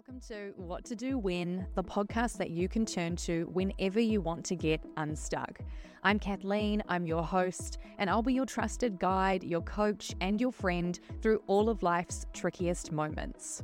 Welcome to What to Do When, the podcast that you can turn to whenever you want to get unstuck. I'm Kathleen, I'm your host, and I'll be your trusted guide, your coach, and your friend through all of life's trickiest moments.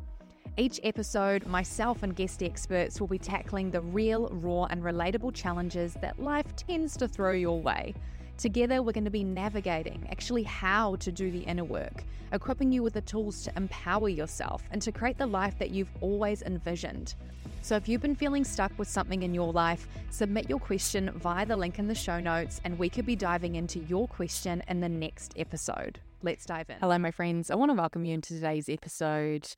Each episode, myself and guest experts will be tackling the real, raw, and relatable challenges that life tends to throw your way. Together, we're going to be navigating actually how to do the inner work, equipping you with the tools to empower yourself and to create the life that you've always envisioned. So, if you've been feeling stuck with something in your life, submit your question via the link in the show notes, and we could be diving into your question in the next episode. Let's dive in. Hello, my friends. I want to welcome you into today's episode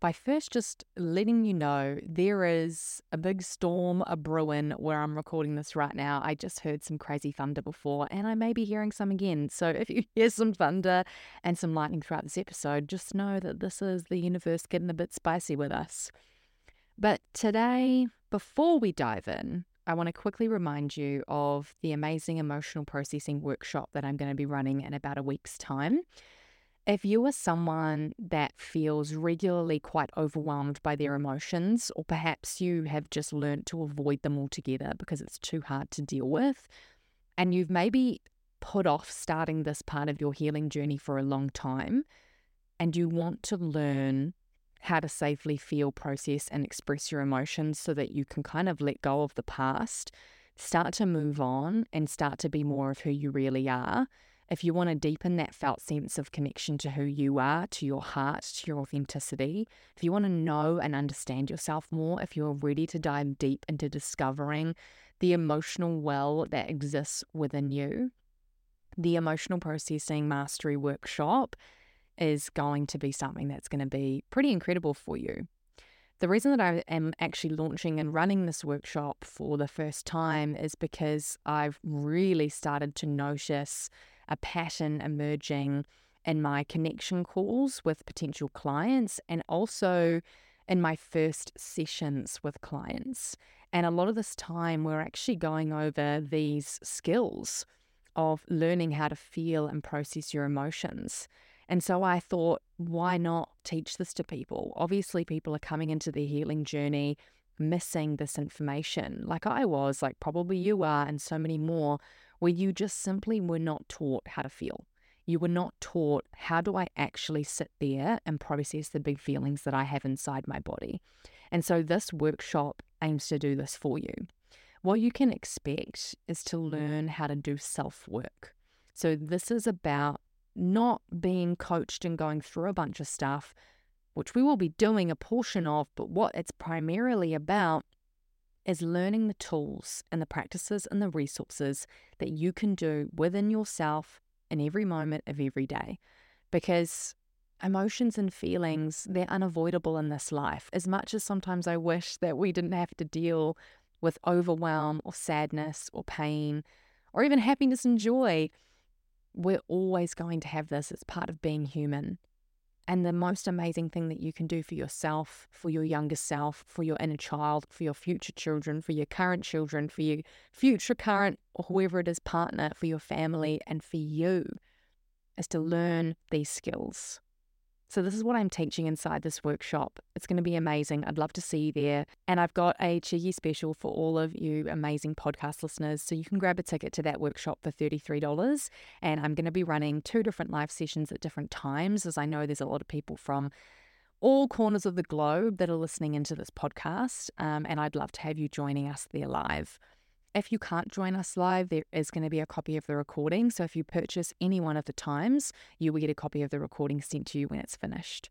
by first just letting you know there is a big storm a brewing where I'm recording this right now. I just heard some crazy thunder before, and I may be hearing some again. So if you hear some thunder and some lightning throughout this episode, just know that this is the universe getting a bit spicy with us. But today, before we dive in, I want to quickly remind you of the amazing emotional processing workshop that I'm going to be running in about a week's time. If you are someone that feels regularly quite overwhelmed by their emotions, or perhaps you have just learned to avoid them altogether because it's too hard to deal with, and you've maybe put off starting this part of your healing journey for a long time, and you want to learn how to safely feel, process, and express your emotions so that you can kind of let go of the past, start to move on, and start to be more of who you really are if you want to deepen that felt sense of connection to who you are, to your heart, to your authenticity, if you want to know and understand yourself more, if you're ready to dive deep into discovering the emotional well that exists within you, the emotional processing mastery workshop is going to be something that's going to be pretty incredible for you. The reason that I am actually launching and running this workshop for the first time is because I've really started to notice a pattern emerging in my connection calls with potential clients and also in my first sessions with clients. And a lot of this time, we're actually going over these skills of learning how to feel and process your emotions. And so I thought, why not teach this to people? Obviously, people are coming into their healing journey missing this information, like I was, like probably you are, and so many more where you just simply were not taught how to feel. You were not taught how do I actually sit there and process the big feelings that I have inside my body. And so this workshop aims to do this for you. What you can expect is to learn how to do self work. So this is about not being coached and going through a bunch of stuff, which we will be doing a portion of, but what it's primarily about is learning the tools and the practices and the resources that you can do within yourself in every moment of every day. Because emotions and feelings, they're unavoidable in this life. As much as sometimes I wish that we didn't have to deal with overwhelm or sadness or pain or even happiness and joy, we're always going to have this. It's part of being human. And the most amazing thing that you can do for yourself, for your younger self, for your inner child, for your future children, for your current children, for your future current or whoever it is partner, for your family, and for you is to learn these skills. So, this is what I'm teaching inside this workshop. It's going to be amazing. I'd love to see you there. And I've got a cheeky special for all of you amazing podcast listeners. So, you can grab a ticket to that workshop for $33. And I'm going to be running two different live sessions at different times, as I know there's a lot of people from all corners of the globe that are listening into this podcast. Um, and I'd love to have you joining us there live. If you can't join us live, there is going to be a copy of the recording. So if you purchase any one of the times, you will get a copy of the recording sent to you when it's finished.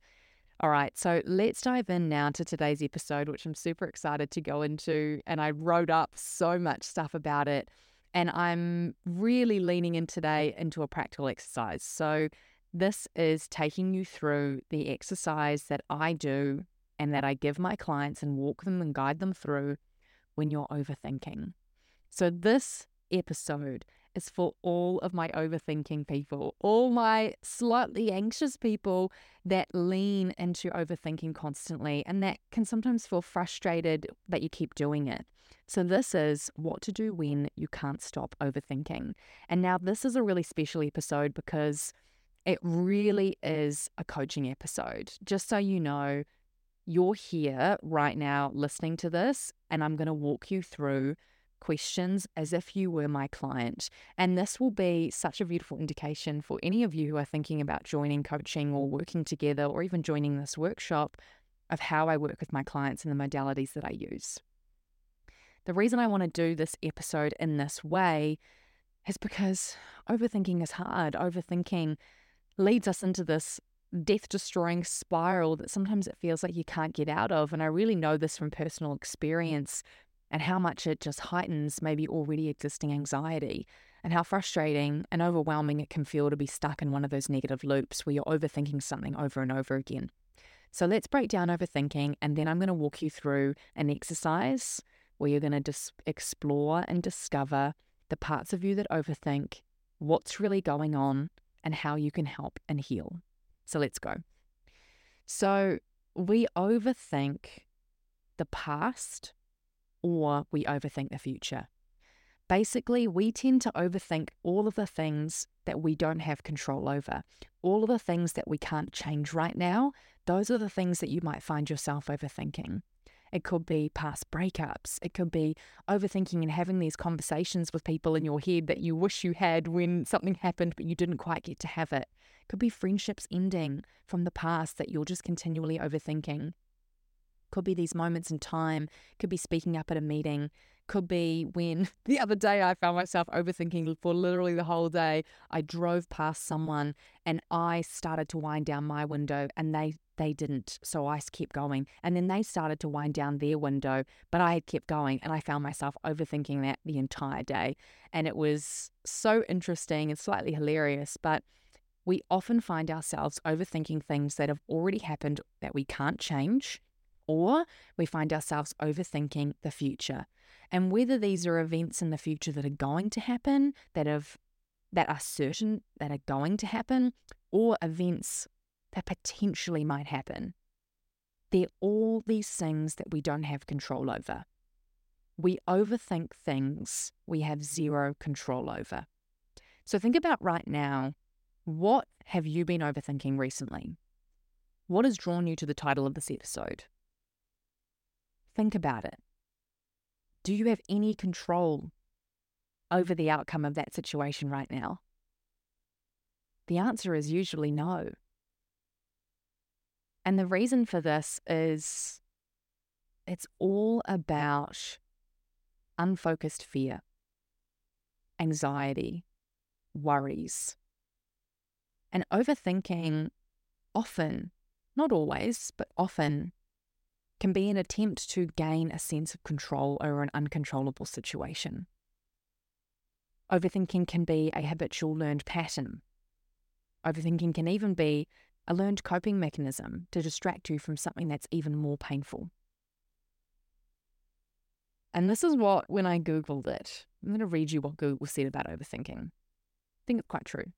All right, so let's dive in now to today's episode, which I'm super excited to go into. And I wrote up so much stuff about it. And I'm really leaning in today into a practical exercise. So, this is taking you through the exercise that I do and that I give my clients and walk them and guide them through when you're overthinking. So, this episode is for all of my overthinking people, all my slightly anxious people that lean into overthinking constantly and that can sometimes feel frustrated that you keep doing it. So, this is what to do when you can't stop overthinking. And now, this is a really special episode because it really is a coaching episode. Just so you know, you're here right now listening to this, and I'm going to walk you through questions as if you were my client. And this will be such a beautiful indication for any of you who are thinking about joining coaching or working together or even joining this workshop of how I work with my clients and the modalities that I use. The reason I want to do this episode in this way is because overthinking is hard. Overthinking leads us into this death destroying spiral that sometimes it feels like you can't get out of. And I really know this from personal experience and how much it just heightens maybe already existing anxiety and how frustrating and overwhelming it can feel to be stuck in one of those negative loops where you're overthinking something over and over again. So let's break down overthinking, and then I'm going to walk you through an exercise where you're going to dis- explore and discover the parts of you that overthink, what's really going on, and how you can help and heal. So let's go. So we overthink the past or we overthink the future. Basically, we tend to overthink all of the things that we don't have control over, all of the things that we can't change right now. Those are the things that you might find yourself overthinking. It could be past breakups. It could be overthinking and having these conversations with people in your head that you wish you had when something happened, but you didn't quite get to have it. It could be friendships ending from the past that you're just continually overthinking. Could be these moments in time, could be speaking up at a meeting, could be when the other day I found myself overthinking for literally the whole day. I drove past someone and I started to wind down my window and they they didn't. So I kept going. And then they started to wind down their window, but I had kept going and I found myself overthinking that the entire day. And it was so interesting and slightly hilarious, but we often find ourselves overthinking things that have already happened that we can't change or we find ourselves overthinking the future. And whether these are events in the future that are going to happen, that have that are certain that are going to happen, or events that potentially might happen. They're all these things that we don't have control over. We overthink things we have zero control over. So think about right now what have you been overthinking recently? What has drawn you to the title of this episode? Think about it. Do you have any control over the outcome of that situation right now? The answer is usually no. And the reason for this is it's all about unfocused fear, anxiety, worries. And overthinking often, not always, but often can be an attempt to gain a sense of control over an uncontrollable situation. Overthinking can be a habitual learned pattern. Overthinking can even be a learned coping mechanism to distract you from something that's even more painful. And this is what, when I Googled it, I'm going to read you what Google said about overthinking. I think it's quite true.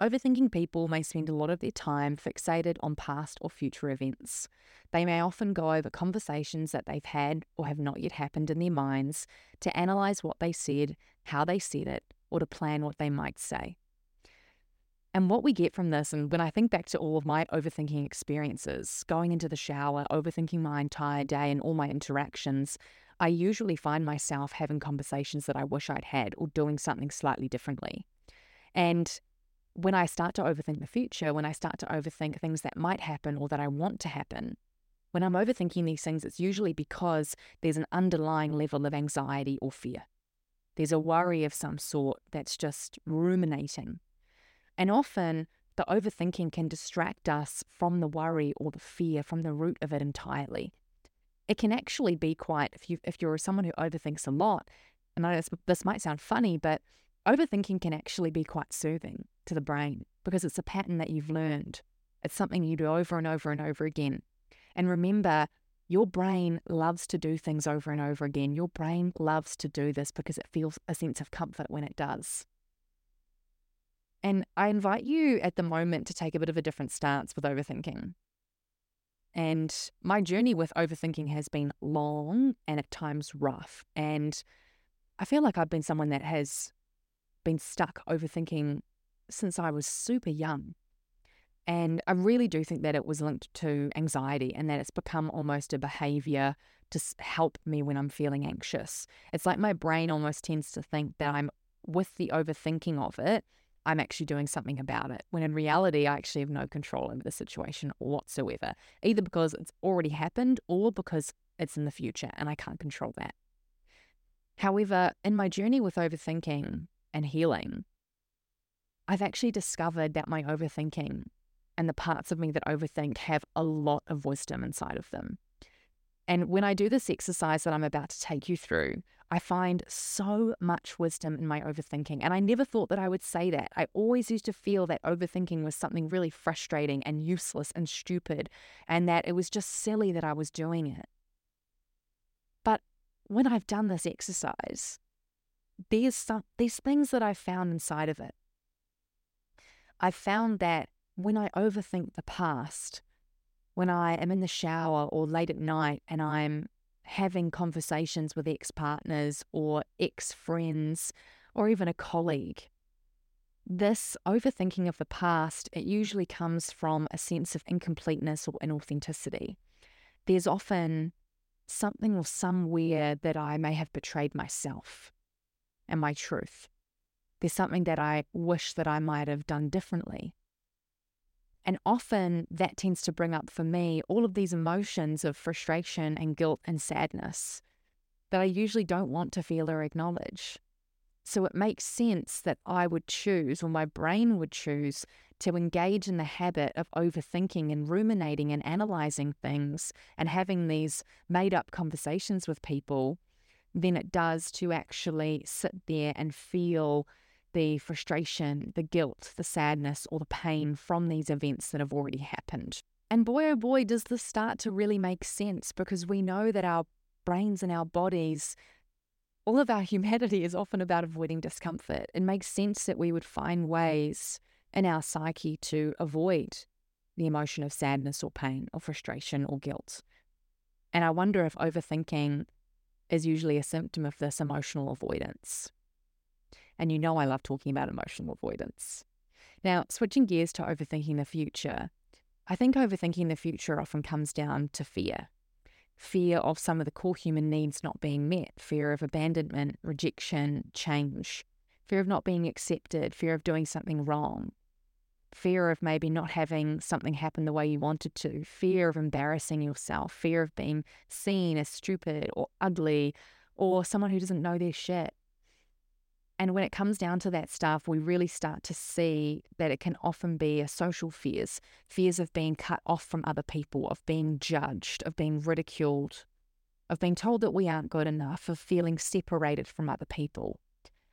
Overthinking people may spend a lot of their time fixated on past or future events. They may often go over conversations that they've had or have not yet happened in their minds to analyze what they said, how they said it, or to plan what they might say. And what we get from this, and when I think back to all of my overthinking experiences, going into the shower, overthinking my entire day and all my interactions, I usually find myself having conversations that I wish I'd had or doing something slightly differently. And when I start to overthink the future, when I start to overthink things that might happen or that I want to happen, when I'm overthinking these things, it's usually because there's an underlying level of anxiety or fear. There's a worry of some sort that's just ruminating. And often the overthinking can distract us from the worry or the fear, from the root of it entirely. It can actually be quite, if, you, if you're someone who overthinks a lot, and I know this, this might sound funny, but overthinking can actually be quite soothing to the brain because it's a pattern that you've learned. It's something you do over and over and over again. And remember, your brain loves to do things over and over again. Your brain loves to do this because it feels a sense of comfort when it does. And I invite you at the moment to take a bit of a different stance with overthinking. And my journey with overthinking has been long and at times rough. And I feel like I've been someone that has been stuck overthinking since I was super young. And I really do think that it was linked to anxiety and that it's become almost a behavior to help me when I'm feeling anxious. It's like my brain almost tends to think that I'm with the overthinking of it, I'm actually doing something about it. When in reality, I actually have no control over the situation whatsoever, either because it's already happened or because it's in the future and I can't control that. However, in my journey with overthinking and healing, I've actually discovered that my overthinking and the parts of me that overthink have a lot of wisdom inside of them. And when I do this exercise that I'm about to take you through, I find so much wisdom in my overthinking. And I never thought that I would say that. I always used to feel that overthinking was something really frustrating and useless and stupid, and that it was just silly that I was doing it. But when I've done this exercise, there's some there's things that I've found inside of it. I've found that when I overthink the past, when I am in the shower or late at night and I'm having conversations with ex partners or ex friends or even a colleague. This overthinking of the past, it usually comes from a sense of incompleteness or inauthenticity. There's often something or somewhere that I may have betrayed myself and my truth. There's something that I wish that I might have done differently. And often that tends to bring up for me all of these emotions of frustration and guilt and sadness that I usually don't want to feel or acknowledge. So it makes sense that I would choose, or my brain would choose, to engage in the habit of overthinking and ruminating and analyzing things and having these made up conversations with people than it does to actually sit there and feel the frustration, the guilt, the sadness, or the pain mm. from these events that have already happened. And boy, oh boy, does this start to really make sense because we know that our brains and our bodies, all of our humanity is often about avoiding discomfort. It makes sense that we would find ways in our psyche to avoid the emotion of sadness or pain or frustration or guilt. And I wonder if overthinking is usually a symptom of this emotional avoidance. And you know, I love talking about emotional avoidance. Now, switching gears to overthinking the future, I think overthinking the future often comes down to fear fear of some of the core human needs not being met, fear of abandonment, rejection, change, fear of not being accepted, fear of doing something wrong, fear of maybe not having something happen the way you wanted to, fear of embarrassing yourself, fear of being seen as stupid or ugly or someone who doesn't know their shit. And when it comes down to that stuff, we really start to see that it can often be a social fears fears of being cut off from other people, of being judged, of being ridiculed, of being told that we aren't good enough, of feeling separated from other people.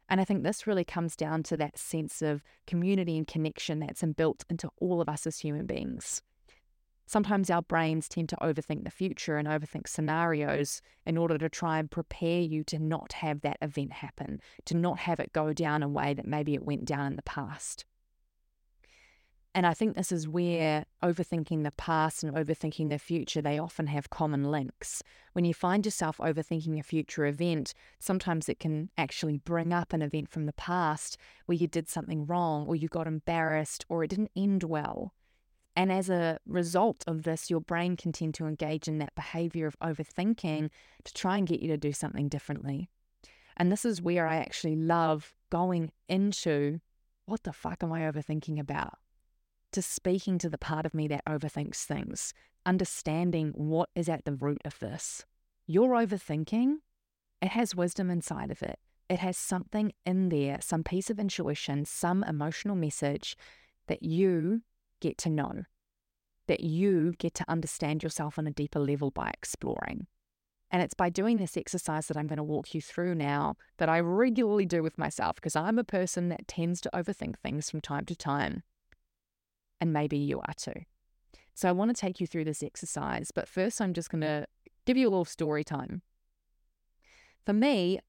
And I think this really comes down to that sense of community and connection that's inbuilt into all of us as human beings. Sometimes our brains tend to overthink the future and overthink scenarios in order to try and prepare you to not have that event happen, to not have it go down a way that maybe it went down in the past. And I think this is where overthinking the past and overthinking the future, they often have common links. When you find yourself overthinking a future event, sometimes it can actually bring up an event from the past where you did something wrong or you got embarrassed or it didn't end well. And as a result of this, your brain can tend to engage in that behavior of overthinking to try and get you to do something differently. And this is where I actually love going into what the fuck am I overthinking about? To speaking to the part of me that overthinks things, understanding what is at the root of this. Your overthinking, it has wisdom inside of it. It has something in there, some piece of intuition, some emotional message that you get to know, that you get to understand yourself on a deeper level by exploring. And it's by doing this exercise that I'm going to walk you through now that I regularly do with myself because I'm a person that tends to overthink things from time to time. And maybe you are too. So I want to take you through this exercise, but first I'm just going to give you a little story time. For me,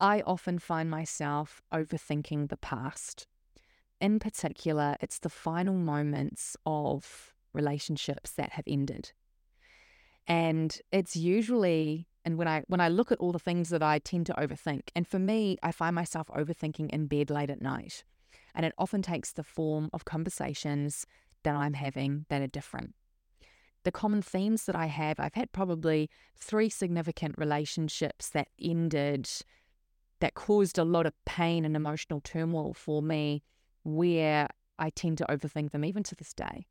I often find myself overthinking the past in particular, it's the final moments of relationships that have ended. And it's usually and when I when I look at all the things that I tend to overthink, and for me, I find myself overthinking in bed late at night. And it often takes the form of conversations that I'm having that are different. The common themes that I have, I've had probably three significant relationships that ended, that caused a lot of pain and emotional turmoil for me, where I tend to overthink them even to this day.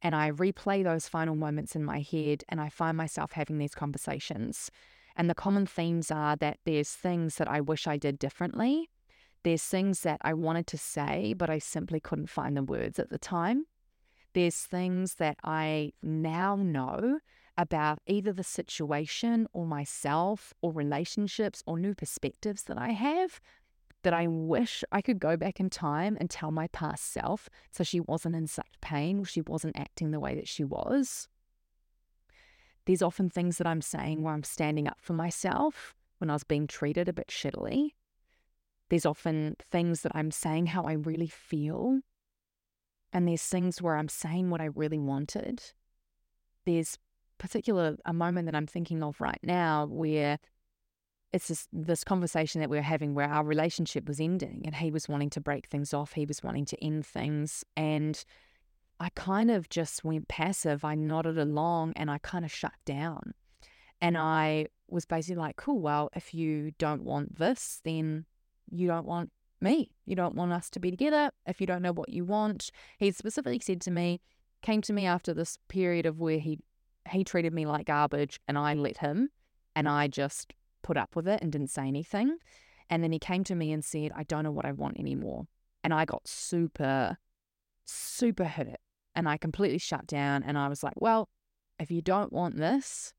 And I replay those final moments in my head and I find myself having these conversations. And the common themes are that there's things that I wish I did differently. There's things that I wanted to say, but I simply couldn't find the words at the time. There's things that I now know about either the situation or myself or relationships or new perspectives that I have that I wish I could go back in time and tell my past self so she wasn't in such pain she wasn't acting the way that she was. There's often things that I'm saying where I'm standing up for myself when I was being treated a bit shittily. There's often things that I'm saying how I really feel. And there's things where I'm saying what I really wanted. There's particular a moment that I'm thinking of right now where it's this, this conversation that we were having where our relationship was ending and he was wanting to break things off. He was wanting to end things. And I kind of just went passive. I nodded along and I kind of shut down. And mm. I was basically like, cool, well, if you don't want this, then you don't want me. You don't want us to be together. If you don't know what you want, he specifically said to me, came to me after this period of where he he treated me like garbage and I let him and mm. I just put up with it and didn't say anything. And then he came to me and said, I don't know what I want anymore. And I got super, super hurt. And I completely shut down. And I was like, well, if you don't want this,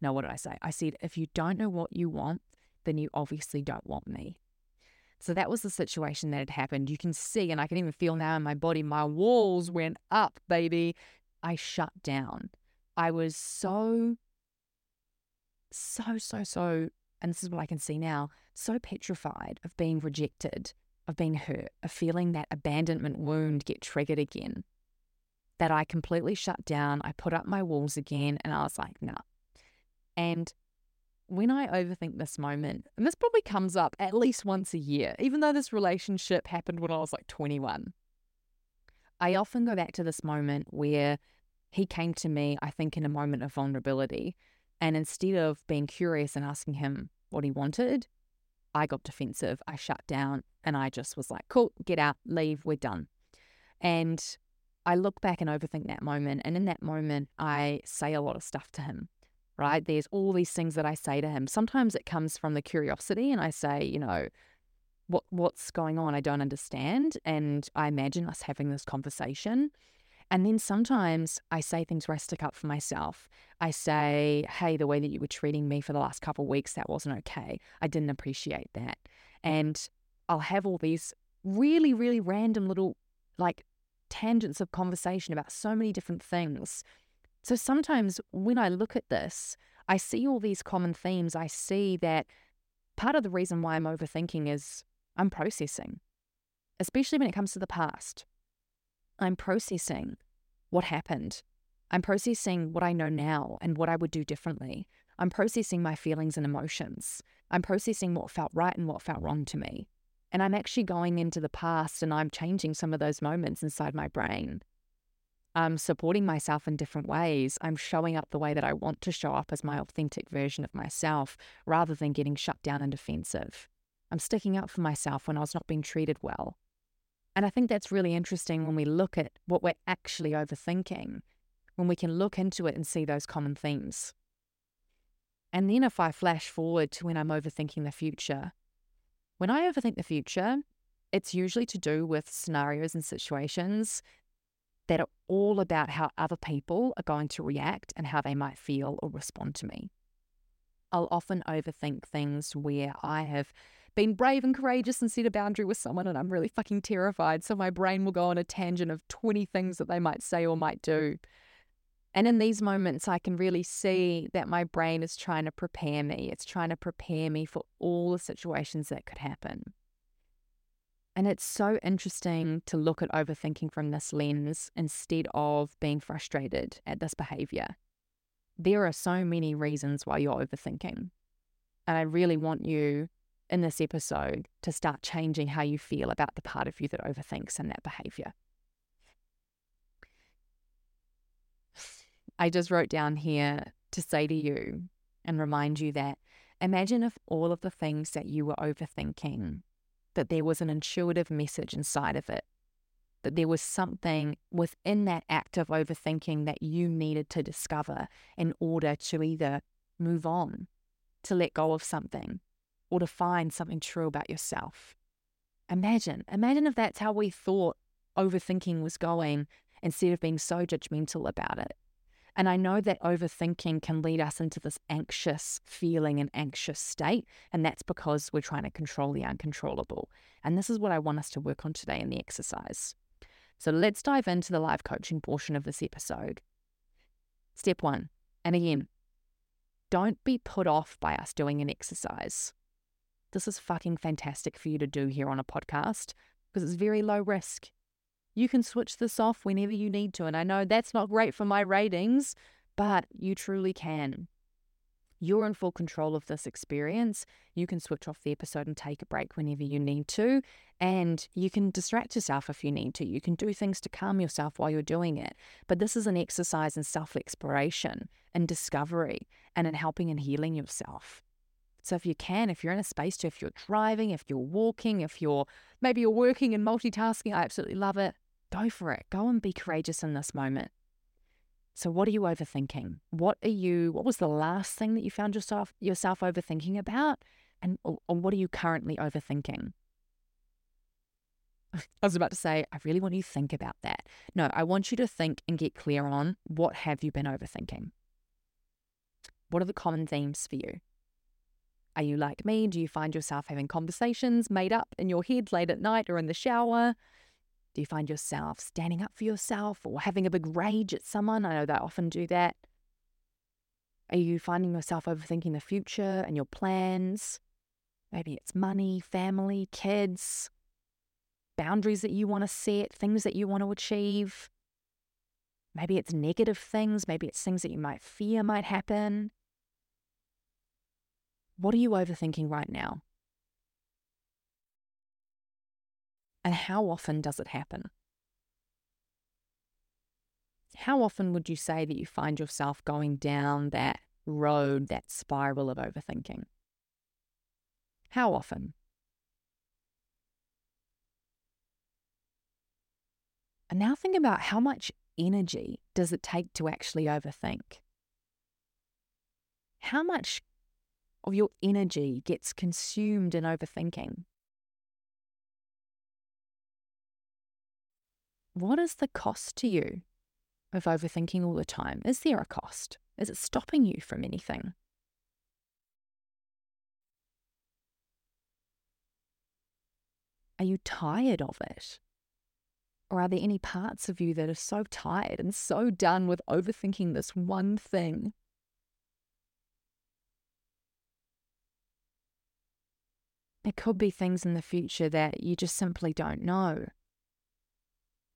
no, what did I say? I said, if you don't know what you want, then you obviously don't want me. So that was the situation that had happened. You can see, and I can even feel now in my body, my walls went up, baby. I shut down. I was so so, so, so, and this is what I can see now, so petrified of being rejected, of being hurt, of feeling that abandonment wound get triggered again, that I completely shut down. I put up my walls again and I was like, nah. And when I overthink this moment, and this probably comes up at least once a year, even though this relationship happened when I was like 21, I often go back to this moment where he came to me, I think, in a moment of vulnerability and instead of being curious and asking him what he wanted, I got defensive. I shut down and I just was like, cool, get out, leave, we're done. And I look back and overthink that moment. And in that moment, I say a lot of stuff to him, right? There's all these things that I say to him. Sometimes it comes from the curiosity and I say, you know, what what's going on? I don't understand. And I imagine us having this conversation. And then sometimes I say things where I stick up for myself. I say, hey, the way that you were treating me for the last couple of weeks, that wasn't okay. I didn't appreciate that. And I'll have all these really, really random little like tangents of conversation about so many different things. So sometimes when I look at this, I see all these common themes. I see that part of the reason why I'm overthinking is I'm processing, especially when it comes to the past. I'm processing what happened. I'm processing what I know now and what I would do differently. I'm processing my feelings and emotions. I'm processing what felt right and what felt wrong to me. And I'm actually going into the past and I'm changing some of those moments inside my brain. I'm supporting myself in different ways. I'm showing up the way that I want to show up as my authentic version of myself rather than getting shut down and defensive. I'm sticking up for myself when I was not being treated well. And I think that's really interesting when we look at what we're actually overthinking, when we can look into it and see those common themes. And then if I flash forward to when I'm overthinking the future, when I overthink the future, it's usually to do with scenarios and situations that are all about how other people are going to react and how they might feel or respond to me. I'll often overthink things where I have been brave and courageous and set a boundary with someone and I'm really fucking terrified. So my brain will go on a tangent of 20 things that they might say or might do. And in these moments, I can really see that my brain is trying to prepare me. It's trying to prepare me for all the situations that could happen. And it's so interesting to look at overthinking from this lens instead of being frustrated at this behavior. There are so many reasons why you're overthinking. And I really want you in this episode to start changing how you feel about the part of you that overthinks and that behavior. I just wrote down here to say to you and remind you that imagine if all of the things that you were overthinking, that there was an intuitive message inside of it, that there was something within that act of overthinking that you needed to discover in order to either move on, to let go of something, or to find something true about yourself. Imagine, imagine if that's how we thought overthinking was going instead of being so judgmental about it. And I know that overthinking can lead us into this anxious feeling and anxious state. And that's because we're trying to control the uncontrollable. And this is what I want us to work on today in the exercise. So let's dive into the live coaching portion of this episode. Step one, and again, don't be put off by us doing an exercise. This is fucking fantastic for you to do here on a podcast because it's very low risk. You can switch this off whenever you need to. And I know that's not great for my ratings, but you truly can. You're in full control of this experience. You can switch off the episode and take a break whenever you need to. And you can distract yourself if you need to. You can do things to calm yourself while you're doing it. But this is an exercise in self exploration and discovery and in helping and healing yourself. So if you can, if you're in a space to, if you're driving, if you're walking, if you're maybe you're working and multitasking, I absolutely love it. Go for it. Go and be courageous in this moment. So what are you overthinking? What are you what was the last thing that you found yourself yourself overthinking about? And or, or what are you currently overthinking? I was about to say, I really want you to think about that. No, I want you to think and get clear on what have you been overthinking? What are the common themes for you? Are you like me? Do you find yourself having conversations made up in your head late at night or in the shower? Do you find yourself standing up for yourself or having a big rage at someone? I know they often do that. Are you finding yourself overthinking the future and your plans? Maybe it's money, family, kids, boundaries that you want to set, things that you want to achieve. Maybe it's negative things, maybe it's things that you might fear might happen. What are you overthinking right now? And how often does it happen? How often would you say that you find yourself going down that road, that spiral of overthinking? How often? And now think about how much energy does it take to actually overthink? How much of your energy gets consumed in overthinking? What is the cost to you of overthinking all the time? Is there a cost? Is it stopping you from anything? Are you tired of it? Or are there any parts of you that are so tired and so done with overthinking this one thing It could be things in the future that you just simply don't know.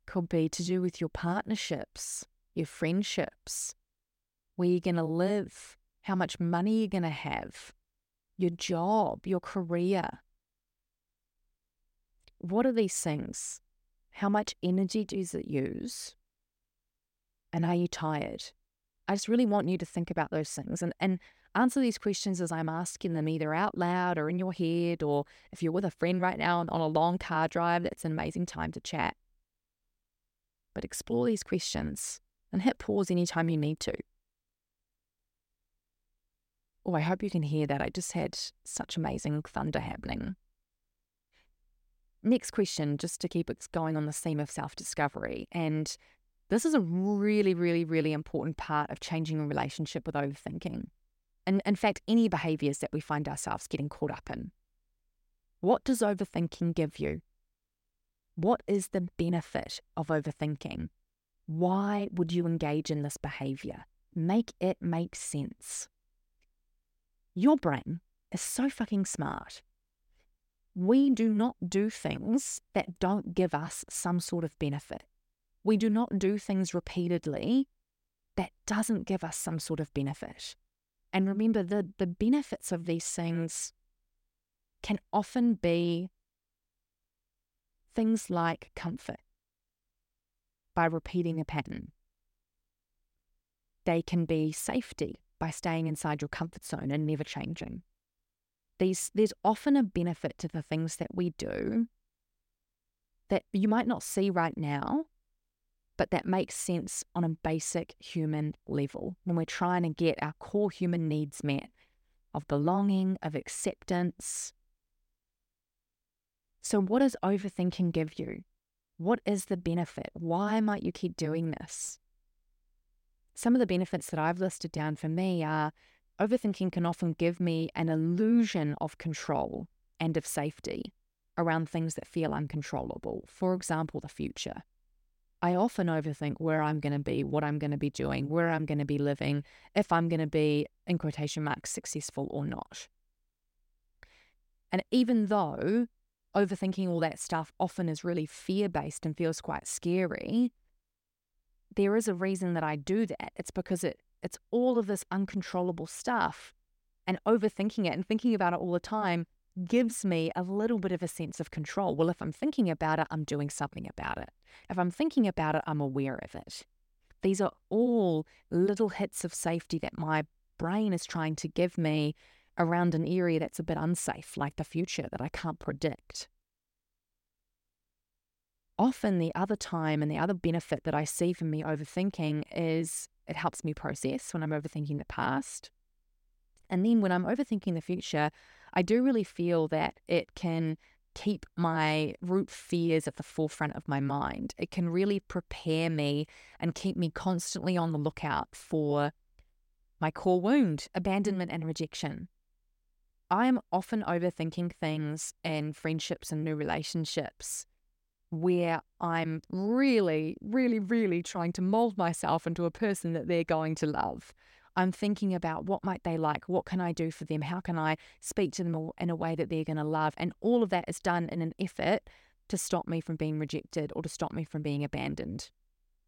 Could be to do with your partnerships, your friendships, where you're going to live, how much money you're going to have, your job, your career. What are these things? How much energy does it use? And are you tired? I just really want you to think about those things. And, and answer these questions as I'm asking them either out loud or in your head, or if you're with a friend right now on a long car drive, that's an amazing time to chat. But explore these questions and hit pause anytime you need to. Oh, I hope you can hear that. I just had such amazing thunder happening. Next question, just to keep it going on the theme of self discovery. And this is a really, really, really important part of changing a relationship with overthinking and in fact, any behaviors that we find ourselves getting caught up in. What does overthinking give you? What is the benefit of overthinking? Why would you engage in this behavior? Make it make sense. Your brain is so fucking smart. We do not do things that don't give us some sort of benefit. We do not do things repeatedly that doesn't give us some sort of benefit. And remember, the, the benefits of these things can often be things like comfort by repeating a pattern. they can be safety by staying inside your comfort zone and never changing. These, there's often a benefit to the things that we do that you might not see right now, but that makes sense on a basic human level when we're trying to get our core human needs met of belonging, of acceptance. So, what does overthinking give you? What is the benefit? Why might you keep doing this? Some of the benefits that I've listed down for me are overthinking can often give me an illusion of control and of safety around things that feel uncontrollable. For example, the future. I often overthink where I'm going to be, what I'm going to be doing, mm-hmm. where I'm going to be living, if I'm going to be, in quotation marks, successful or not. And even though overthinking all that stuff often is really fear based and feels quite scary, there is a reason that I do that. It's because it it's all of this uncontrollable stuff and overthinking it and thinking about it all the time gives me a little bit of a sense of control. Well, if I'm thinking about it, I'm doing something about it. If I'm thinking about it, I'm aware of it. These are all little hits of safety that my brain is trying to give me around an area that's a bit unsafe, like the future that I can't predict. Often, the other time and the other benefit that I see from me overthinking is it helps me process when I'm overthinking the past. And then when I'm overthinking the future, I do really feel that it can keep my root fears at the forefront of my mind. It can really prepare me and keep me constantly on the lookout for my core wound, abandonment and rejection. I am often overthinking things in friendships and new relationships where I'm really, really, really trying to mold myself into a person that they're going to love. I'm thinking about what might they like, what can I do for them, how can I speak to them in a way that they're going to love, and all of that is done in an effort to stop me from being rejected or to stop me from being abandoned.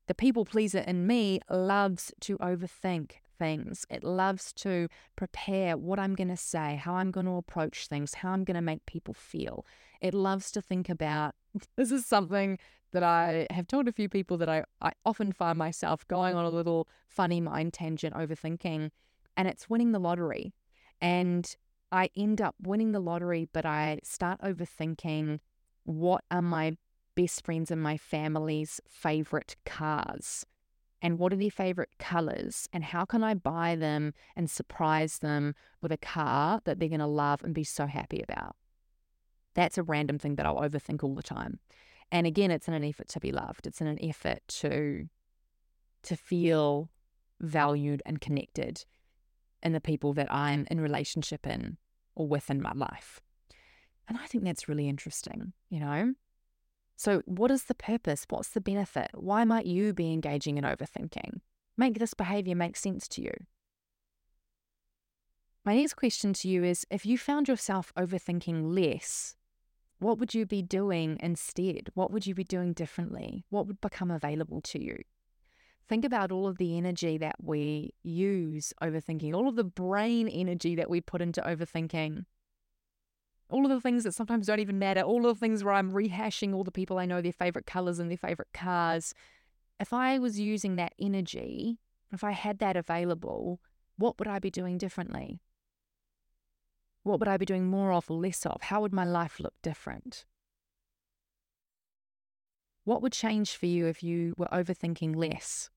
The people pleaser in me loves to overthink things. It loves to prepare what I'm going to say, how I'm going to approach things, how I'm going to make people feel. It loves to think about this is something that I have told a few people that I, I often find myself going on a little funny mind tangent overthinking, and it's winning the lottery. And I end up winning the lottery, but I start overthinking what are my best friends and my family's favorite cars? And what are their favorite colors? And how can I buy them and surprise them with a car that they're going to love and be so happy about? That's a random thing that I'll overthink all the time. And again, it's in an effort to be loved. It's in an effort to to feel valued and connected in the people that I'm in relationship in or with in my life. And I think that's really interesting, you know? So, what is the purpose? What's the benefit? Why might you be engaging in overthinking? Make this behavior make sense to you. My next question to you is if you found yourself overthinking less, what would you be doing instead? What would you be doing differently? What would become available to you? Think about all of the energy that we use overthinking, all of the brain energy that we put into overthinking, all of the things that sometimes don't even matter, all of the things where I'm rehashing all the people I know, their favorite colors and their favorite cars. If I was using that energy, if I had that available, what would I be doing differently? What would I be doing more of or less of? How would my life look different? What would change for you if you were overthinking less?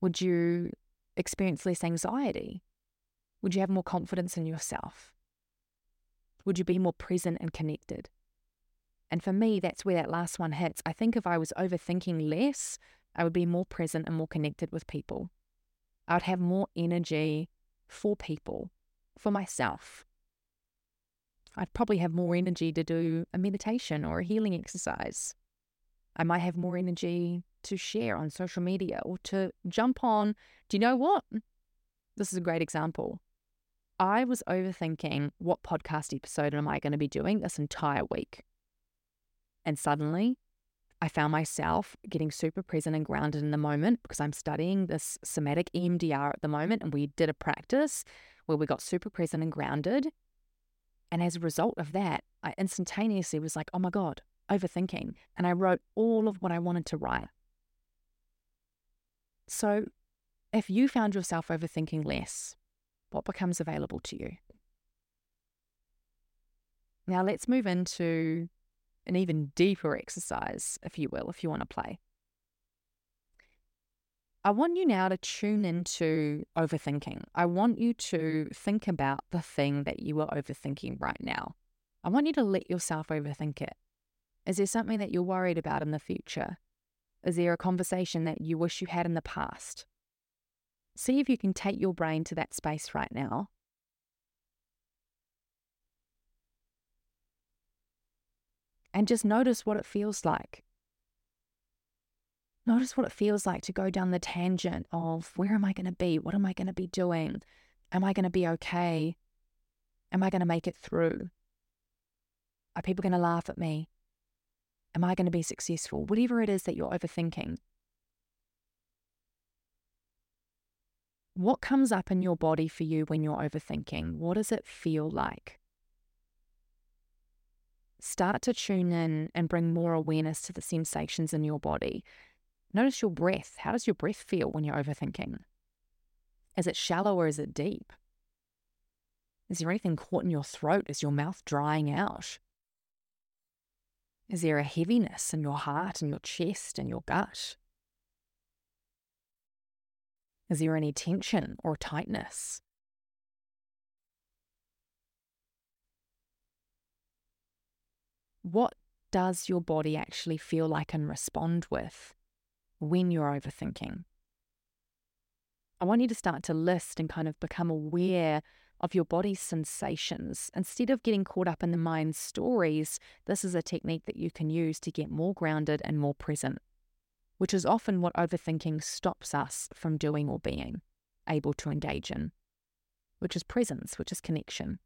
Would you experience less anxiety? Would you have more confidence in yourself? Would you be more present and connected? And for me, that's where that last one hits. I think if I was overthinking less, I would be more present and more connected with people. I would have more energy for people, for myself. I'd probably have more energy to do a meditation or a healing exercise. I might have more energy to share on social media or to jump on. Do you know what? This is a great example. I was overthinking what podcast episode am I going to be doing this entire week. And suddenly I found myself getting super present and grounded in the moment because I'm studying this somatic EMDR at the moment. And we did a practice where we got super present and grounded. And as a result of that, I instantaneously was like, oh my God, overthinking. And I wrote all of what I wanted to write. So, if you found yourself overthinking less, what becomes available to you? Now, let's move into an even deeper exercise, if you will, if you want to play. I want you now to tune into overthinking. I want you to mm-hmm. think about the thing that you are overthinking right now. I want you to let yourself overthink it. Is there something that you're worried about in the future? Is there a conversation that you wish you had in the past? See if you can take your brain to that space right now. And just notice what it feels like. Notice what it feels like to go down the tangent of where am I going to be? What am I going to be doing? Am I going to be okay? Am I going to make it through? Are people going to laugh at me? Am I going to be successful? Whatever it is that you're overthinking. What comes up in your body for you when you're overthinking? What does it feel like? Start to tune in and bring more awareness to the sensations in your body. Notice your breath. How does your breath feel when you're overthinking? Is it shallow or is it deep? Is there anything caught in your throat? Is your mouth drying out? Is there a heaviness in your heart and your chest and your gut? Is there any tension or tightness? What does your body actually feel like and respond with when you're overthinking. I want you to start to list and kind of become aware of your body's sensations. Instead of getting caught up in the mind's stories, this is a technique that you can use to get more grounded and more present, which is often what overthinking stops us from doing or being able to engage in, which is presence, which is connection.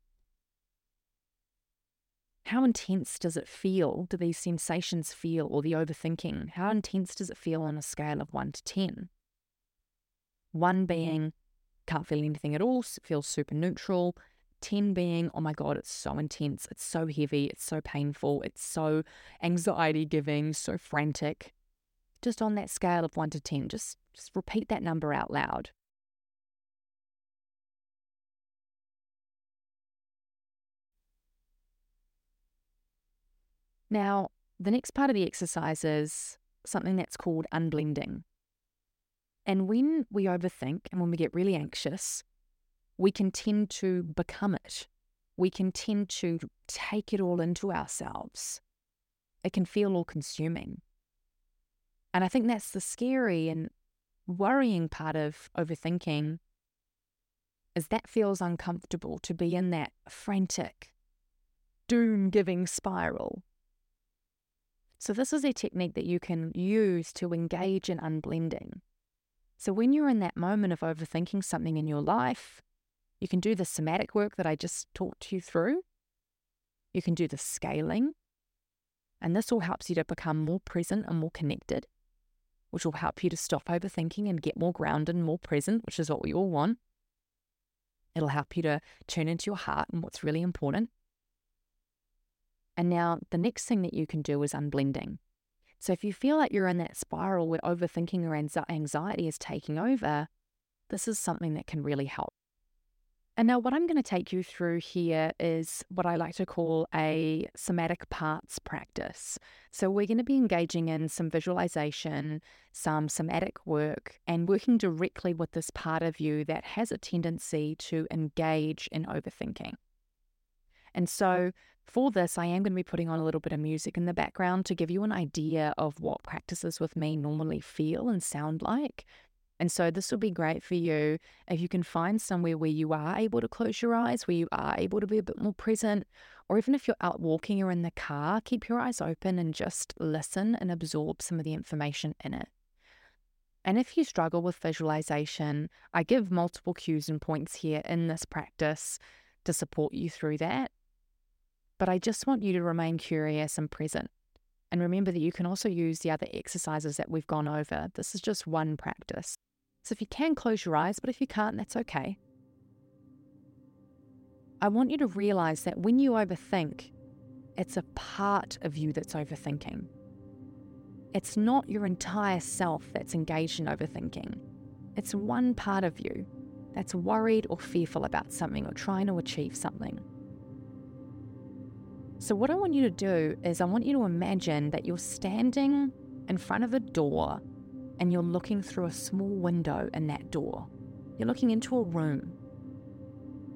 How intense does it feel? Do these sensations feel, or the overthinking? How intense does it feel on a scale of 1 to 10? 1 mm-hmm. being, can't feel anything at all, feels super neutral. 10 being, oh my God, it's so intense, it's so heavy, it's so painful, it's so anxiety giving, so frantic. Just on that scale of 1 to 10, just, just repeat that number out loud. Now, the next part of the exercise is something that's called unblending. And when we overthink and when we get really anxious, we can tend to become it. We can tend to take it all into ourselves. It can feel all consuming. And I think that's the scary and worrying part of overthinking is that feels uncomfortable to be in that frantic, doom giving spiral so, this is a technique that you can use to engage in unblending. So, when you're in that moment of overthinking something in your life, you can do the somatic work that I just talked you through. You can do the scaling. And this all helps you to become more present and more connected, which will help you to stop overthinking and get more grounded and more present, which is what we all want. It'll help you to tune into your heart and what's really important. And now the next thing that you can do is unblending. So if you feel like you're in that spiral where overthinking or anxiety is taking over, this is something that can really help. And now, what I'm going to take you through here is what I like to call a somatic parts practice. So, we're going to be engaging in some visualization, some somatic work, and working directly with this part of you that has a tendency to engage in overthinking. And so, for this, I am going to be putting on a little bit of music in the background to give you an idea of what practices with me normally feel and sound like. And so, this will be great for you if you can find somewhere where you are able to close your eyes, where you are able to be a bit more present, or even if you're out walking or in the car, keep your eyes open and just listen and absorb some of the information in it. And if you struggle with visualization, I give multiple cues and points here in this practice to support you through that. But I just want you to remain curious and present. And remember that you can also use the other exercises that we've gone over. This is just one practice. So if you can, close your eyes, but if you can't, that's okay. I want you to realize that when you overthink, it's a part of you that's overthinking. It's not your entire self that's engaged in overthinking. It's one part of you that's worried or fearful about something or trying to achieve something. So, what I want you to do is, I want you to imagine that you're standing in front of a door and you're looking through a small window in that door. You're looking into a room.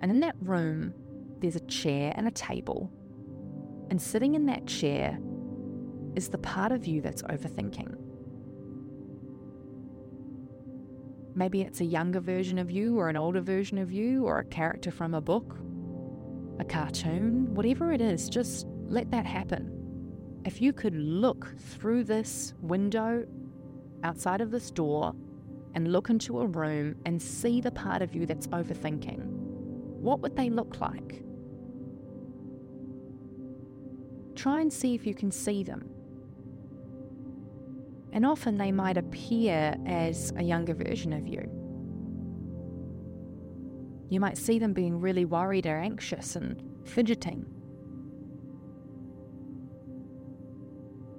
And in that room, there's a chair and a table. And sitting in that chair is the part of you that's overthinking. Maybe it's a younger version of you, or an older version of you, or a character from a book, a cartoon, whatever it is, just let that happen. If you could look through this window outside of this door and look into a room and see the part of you that's overthinking, what would they look like? Try and see if you can see them. And often they might appear as a younger version of you. You might see them being really worried or anxious and fidgeting.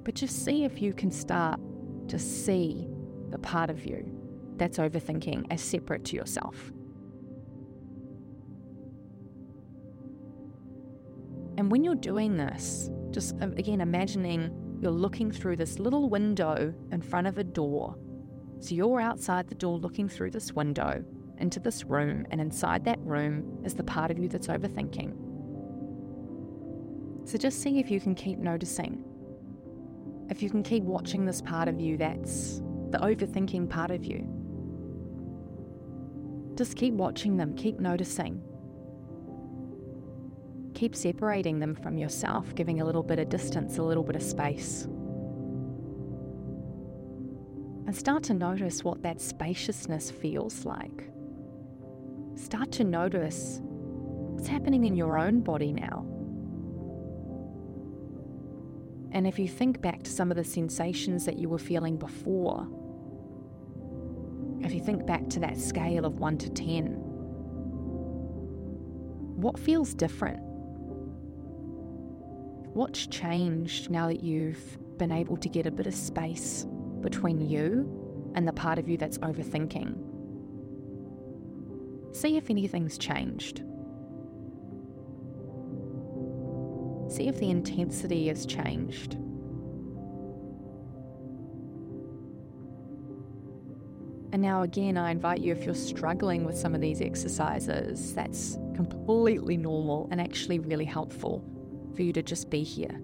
But just see if you can start to see the part of you that's overthinking as separate to yourself. And when you're doing this, just um, again imagining you're looking through this little window in front of a door. So you're outside the door looking through this window into this room, and inside that room is the part of you that's overthinking. So just see if you can keep noticing if you can keep watching this part of you that's the overthinking part of you. Just keep watching them, keep noticing. Keep separating them from yourself, giving a little bit of distance, a little bit of space. And start to notice what that spaciousness feels like. Start to notice what's happening in your own body now. And if you think back to some of the sensations that you were feeling before, if you think back to that scale of 1 to 10, what feels different? What's changed now that you've been able to get a bit of space between you and the part of you that's overthinking? See if anything's changed. See if the intensity has changed. And now, again, I invite you if you're struggling with some of these exercises, that's completely normal and actually really helpful for you to just be here.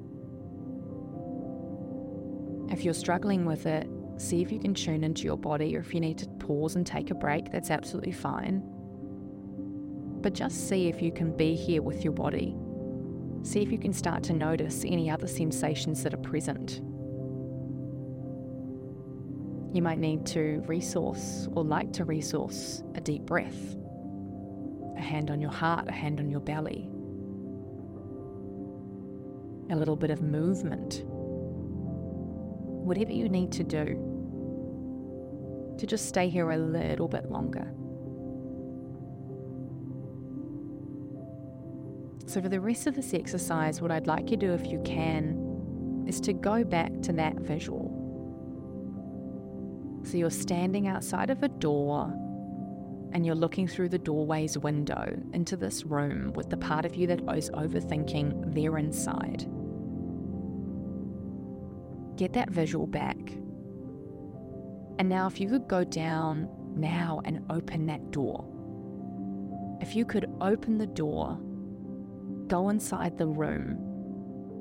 If you're struggling with it, see if you can tune into your body, or if you need to pause and take a break, that's absolutely fine. But just see if you can be here with your body See if you can start to notice any other sensations that are present. You might need to resource or like to resource a deep breath, a hand on your heart, a hand on your belly, a little bit of movement. Whatever you need to do to just stay here a little bit longer. So, for the rest of this exercise, what I'd like you to do, if you can, is to go back to that visual. So, you're standing outside of a door and you're looking through the doorway's window into this room with the part of you that is overthinking there inside. Get that visual back. And now, if you could go down now and open that door, if you could open the door go inside the room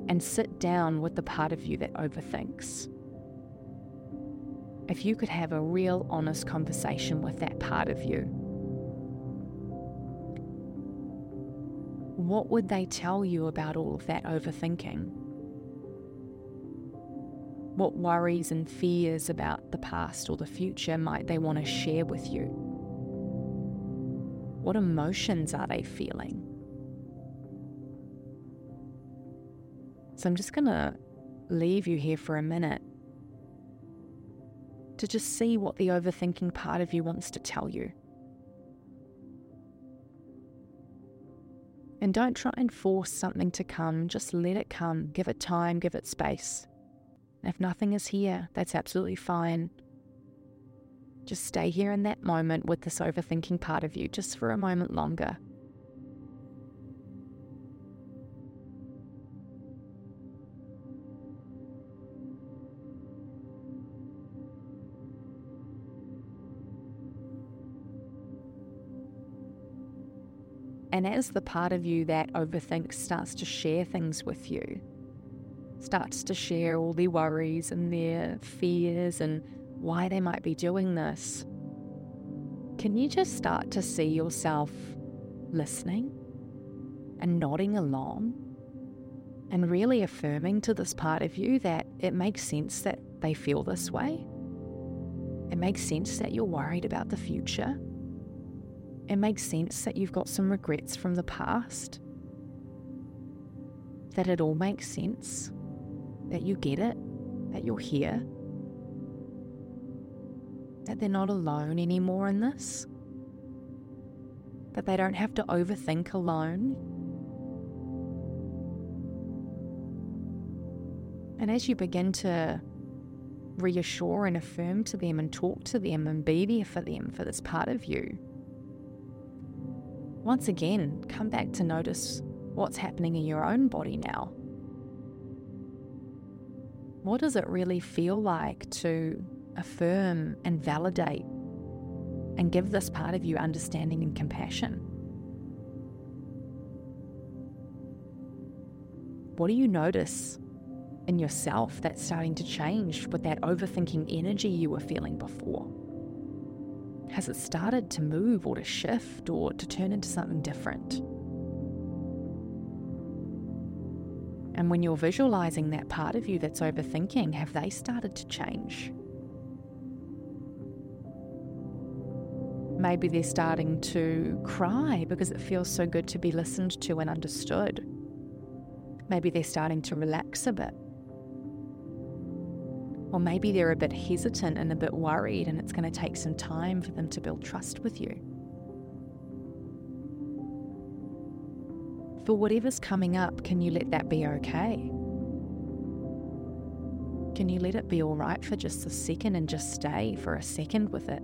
and sit down with the part of you that overthinks. If you could have a real honest conversation with that part of you, what would they tell you about all of that overthinking? What worries and fears about the past or the future might they want to share with you? What emotions are they feeling? So I'm just going to leave you here for a minute to just see what the overthinking part of you wants to tell you. And don't try and force something to come, just let it come. Give it time, give it space. If nothing is here, that's absolutely fine. Just stay here in that moment with this overthinking part of you just for a moment longer. And as the part of you that overthinks starts to share things with you, starts to share all their worries and their fears and why they might be doing this, can you just start to see yourself listening and nodding along and really affirming to this part of you that it makes sense that they feel this way? It makes sense that you're worried about the future it makes sense that you've got some regrets from the past, that it all makes sense, that you get it, that you're here, that they're not alone anymore in this, that they don't have to overthink alone. And as you begin to reassure and affirm to them and talk to them and be there for them, for this part of you, once again, come back to notice what's happening in your own body now. What does it really feel like to affirm and validate and give this part of you understanding and compassion? What do you notice in yourself that's starting to change with that overthinking energy you were feeling before? Has it started to move or to shift or to turn into something different? And when you're visualizing that part of you that's overthinking, have they started to change? Maybe they're starting to cry because it feels so good to be listened to and understood. Maybe they're starting to relax a bit. Or maybe they're a bit hesitant and a bit worried, and it's going to take some time for them to build trust with you. For whatever's coming up, can you let that be okay? Can you let it be all right for just a second and just stay for a second with it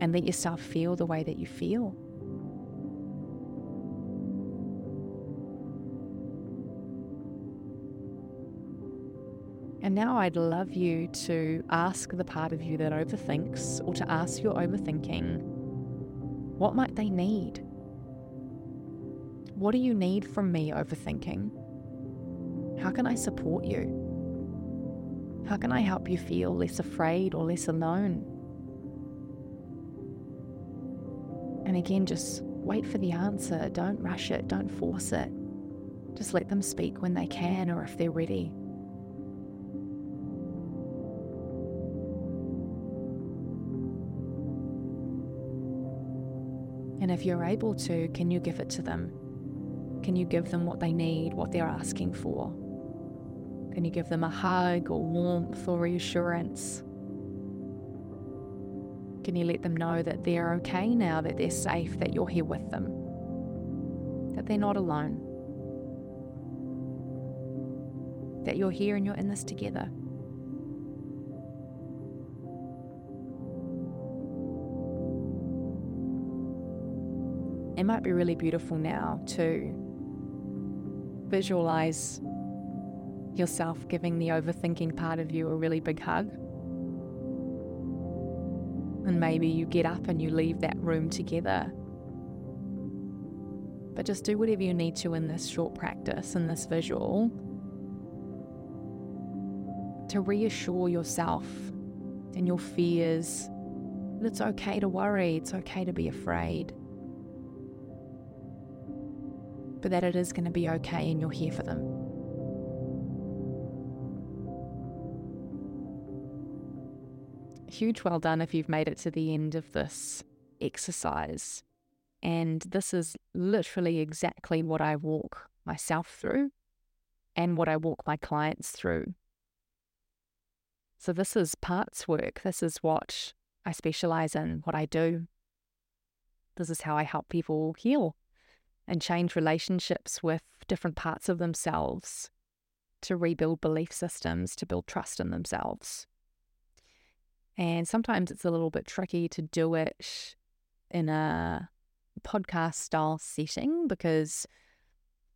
and let yourself feel the way that you feel? Now I'd love you to ask the part of you that overthinks or to ask your overthinking what might they need? What do you need from me, overthinking? How can I support you? How can I help you feel less afraid or less alone? And again, just wait for the answer. Don't rush it, don't force it. Just let them speak when they can or if they're ready. And if you're able to, can you give it to them? Can you give them what they need, what they're asking for? Can you give them a hug or warmth or reassurance? Can you let them know that they're okay now, that they're safe, that you're here with them, that they're not alone, that you're here and you're in this together? It might be really beautiful now to visualize yourself giving the overthinking part of you a really big hug. And maybe you get up and you leave that room together. But just do whatever you need to in this short practice, in this visual, to reassure yourself and your fears that it's okay to worry, it's okay to be afraid but that it is going to be okay and you're here for them. Huge well done if you've made it to the end of this exercise. And this is literally exactly what I walk myself through and what I walk my clients through. So, this is parts work. This is what I specialize in, what I do. This is how I help people heal and change relationships with different parts of themselves to rebuild belief systems, to build trust in themselves. And sometimes it's a little bit tricky to do it in a podcast style setting because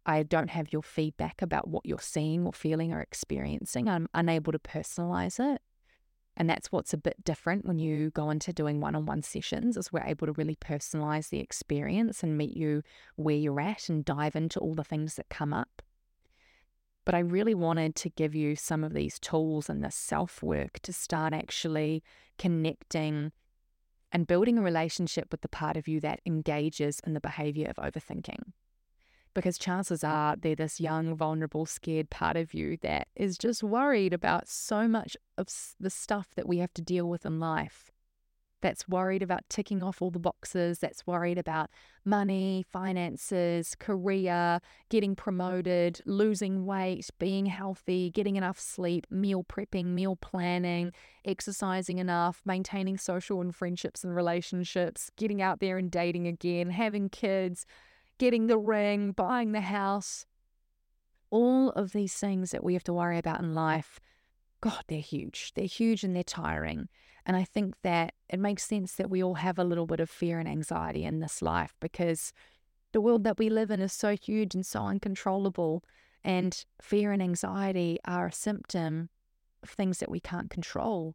I don't have your feedback about what you're seeing or feeling or experiencing. I'm unable to personalize it. And that's what's a bit different when you go into doing one on one sessions, is we're able to really personalize the experience and meet you where you're at and dive into all the things that come up. But I really wanted to give you some of these tools and this self work to start actually connecting and building a relationship with the part of you that engages in the behavior of overthinking. Because chances mm. are they're this young, vulnerable, scared part of you that is just worried about so much of the stuff that we have to deal with in life. That's worried about ticking off all the boxes, that's worried about money, finances, career, getting promoted, losing weight, being healthy, getting enough sleep, meal prepping, meal planning, exercising enough, maintaining social and friendships and relationships, getting out there and dating again, having kids, getting the ring, buying the house. All of these things that we have to worry about in life, God, they're huge. They're huge and they're tiring. And I think that it makes sense that we all have a little bit of fear and anxiety in this life because the world that we live in is so huge and so uncontrollable. And fear and anxiety are a symptom of things that we can't control.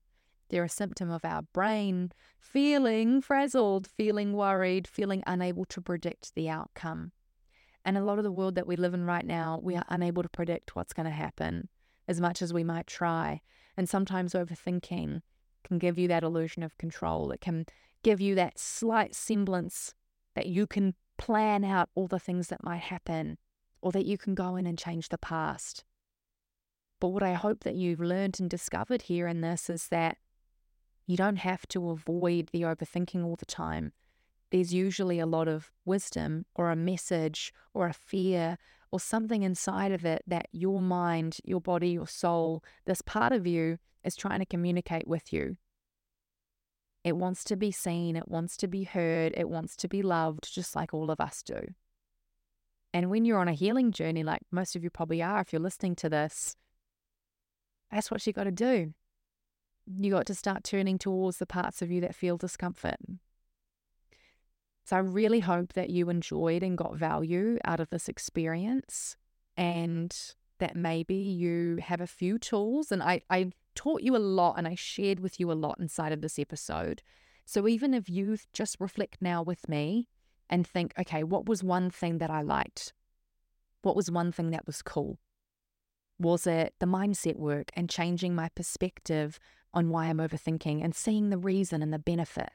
They're a symptom of our brain feeling frazzled, feeling worried, feeling unable to predict the outcome. And a lot of the world that we live in right now, we are unable to predict what's going to happen as much as we might try. And sometimes overthinking can give you that illusion of control. It can give you that slight semblance that you can plan out all the things that might happen or that you can go in and change the past. But what I hope that you've learned and discovered here in this is that you don't have to avoid the overthinking all the time. There's usually a lot of wisdom or a message or a fear or something inside of it that your mind, your body, your soul, this part of you is trying to communicate with you. It wants to be seen, it wants to be heard, it wants to be loved, just like all of us do. And when you're on a healing journey, like most of you probably are, if you're listening to this, that's what you got to do. You got to start turning towards the parts of you that feel discomfort. So I really hope that you enjoyed and got value out of this experience and that maybe you have a few tools. And I, I taught you a lot and I shared with you a lot inside of this episode. So even if you just reflect now with me and think, okay, what was one thing that I liked? What was one thing that was cool? Was it the mindset work and changing my perspective on why I'm overthinking and seeing the reason and the benefit?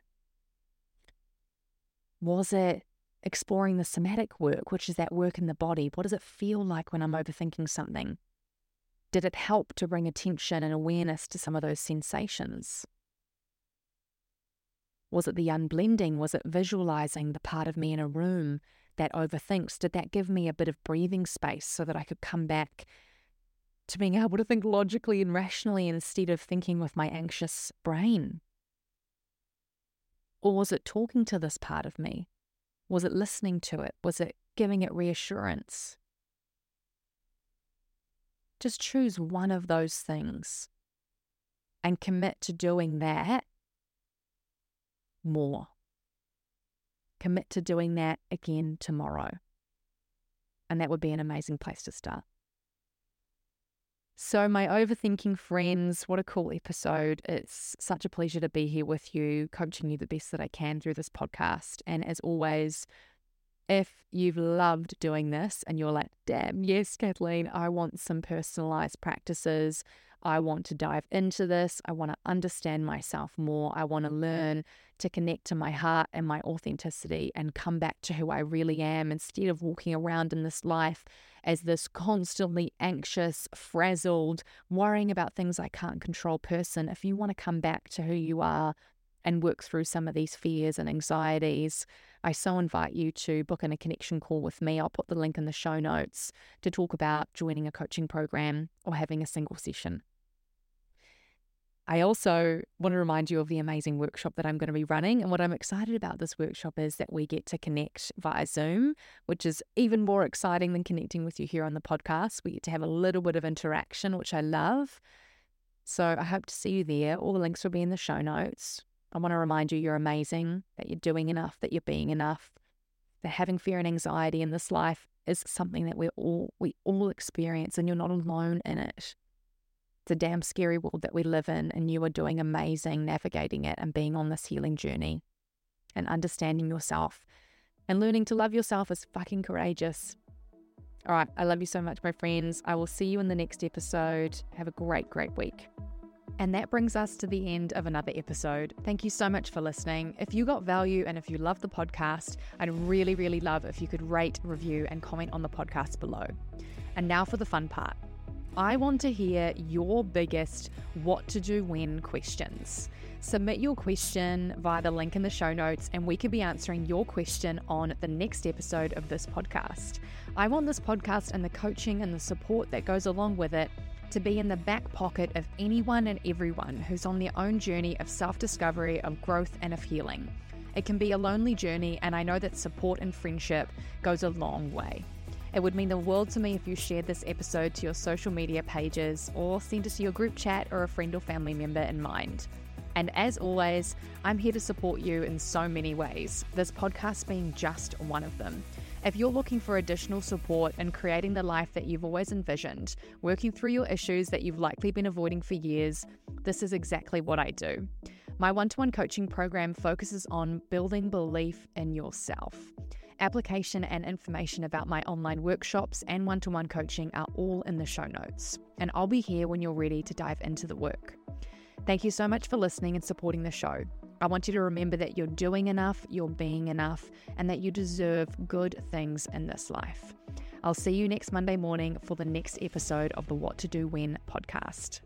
Was it exploring the somatic work, which is that work in the body? What does it feel like when I'm overthinking something? Did it help to bring attention and awareness to some of those sensations? Was it the unblending? Was it visualizing the part of me in a room that overthinks? Did that give me a bit of breathing space so that I could come back to being able to think logically and rationally instead of thinking with my anxious brain? Or was it talking to this part of me? Was it listening to it? Was it giving it reassurance? Just choose one of those things and commit to doing that more. Commit to doing that again tomorrow. And that would be an amazing place to start. So, my overthinking friends, what a cool episode. It's such a pleasure to be here with you, coaching you the best that I can through this podcast. And as always, if you've loved doing this and you're like, damn, yes, Kathleen, I want some personalized practices. I want to dive into this. I want to understand myself more. I want to mm-hmm. learn to connect to my heart and my authenticity and come back to who I really am instead of walking around in this life as this constantly anxious, frazzled, worrying about things I can't control person. If you want to come back to who you are and work through some of these fears and anxieties, I so invite you to book in a connection call with me. I'll put the link in the show notes to talk about joining a coaching program or having a single session. I also want to remind you of the amazing workshop that I'm going to be running. And what I'm excited about this workshop is that we get to connect via Zoom, which is even more exciting than connecting with you here on the podcast. We get to have a little bit of interaction, which I love. So I hope to see you there. All the links will be in the show notes. I want to remind you you're amazing, that you're doing enough, that you're being enough, that having fear and anxiety in this life is something that we all we all experience and you're not alone in it. A damn scary world that we live in and you are doing amazing navigating it and being on this healing journey and understanding yourself and learning to love yourself is fucking courageous. All right, I love you so much, my friends. I will see you in the next episode. Have a great, great week. And that brings us to the end of another episode. Thank you so much for listening. If you got value and if you love the podcast, I'd really, really love if you could rate, review, and comment on the podcast below. And now for the fun part. I want to hear your biggest what to do when questions. Submit your question via the link in the show notes, and we could be answering your question on the next episode of this podcast. I want this podcast and the coaching and the support that goes along with it to be in the back pocket of anyone and everyone who's on their own journey of self discovery, of growth, and of healing. It can be a lonely journey, and I know that support and friendship goes a long way. It would mean the world to me if you shared this episode to your social media pages or sent it to your group chat or a friend or family member in mind. And as always, I'm here to support you in so many ways, this podcast being just one of them. If you're looking for additional support in creating the life that you've always envisioned, working through your issues that you've likely been avoiding for years, this is exactly what I do. My one to one coaching program focuses on building belief in yourself. Application and information about my online workshops and one to one coaching are all in the show notes, and I'll be here when you're ready to dive into the work. Thank you so much for listening and supporting the show. I want you to remember that you're doing enough, you're being enough, and that you deserve good things in this life. I'll see you next Monday morning for the next episode of the What to Do When podcast.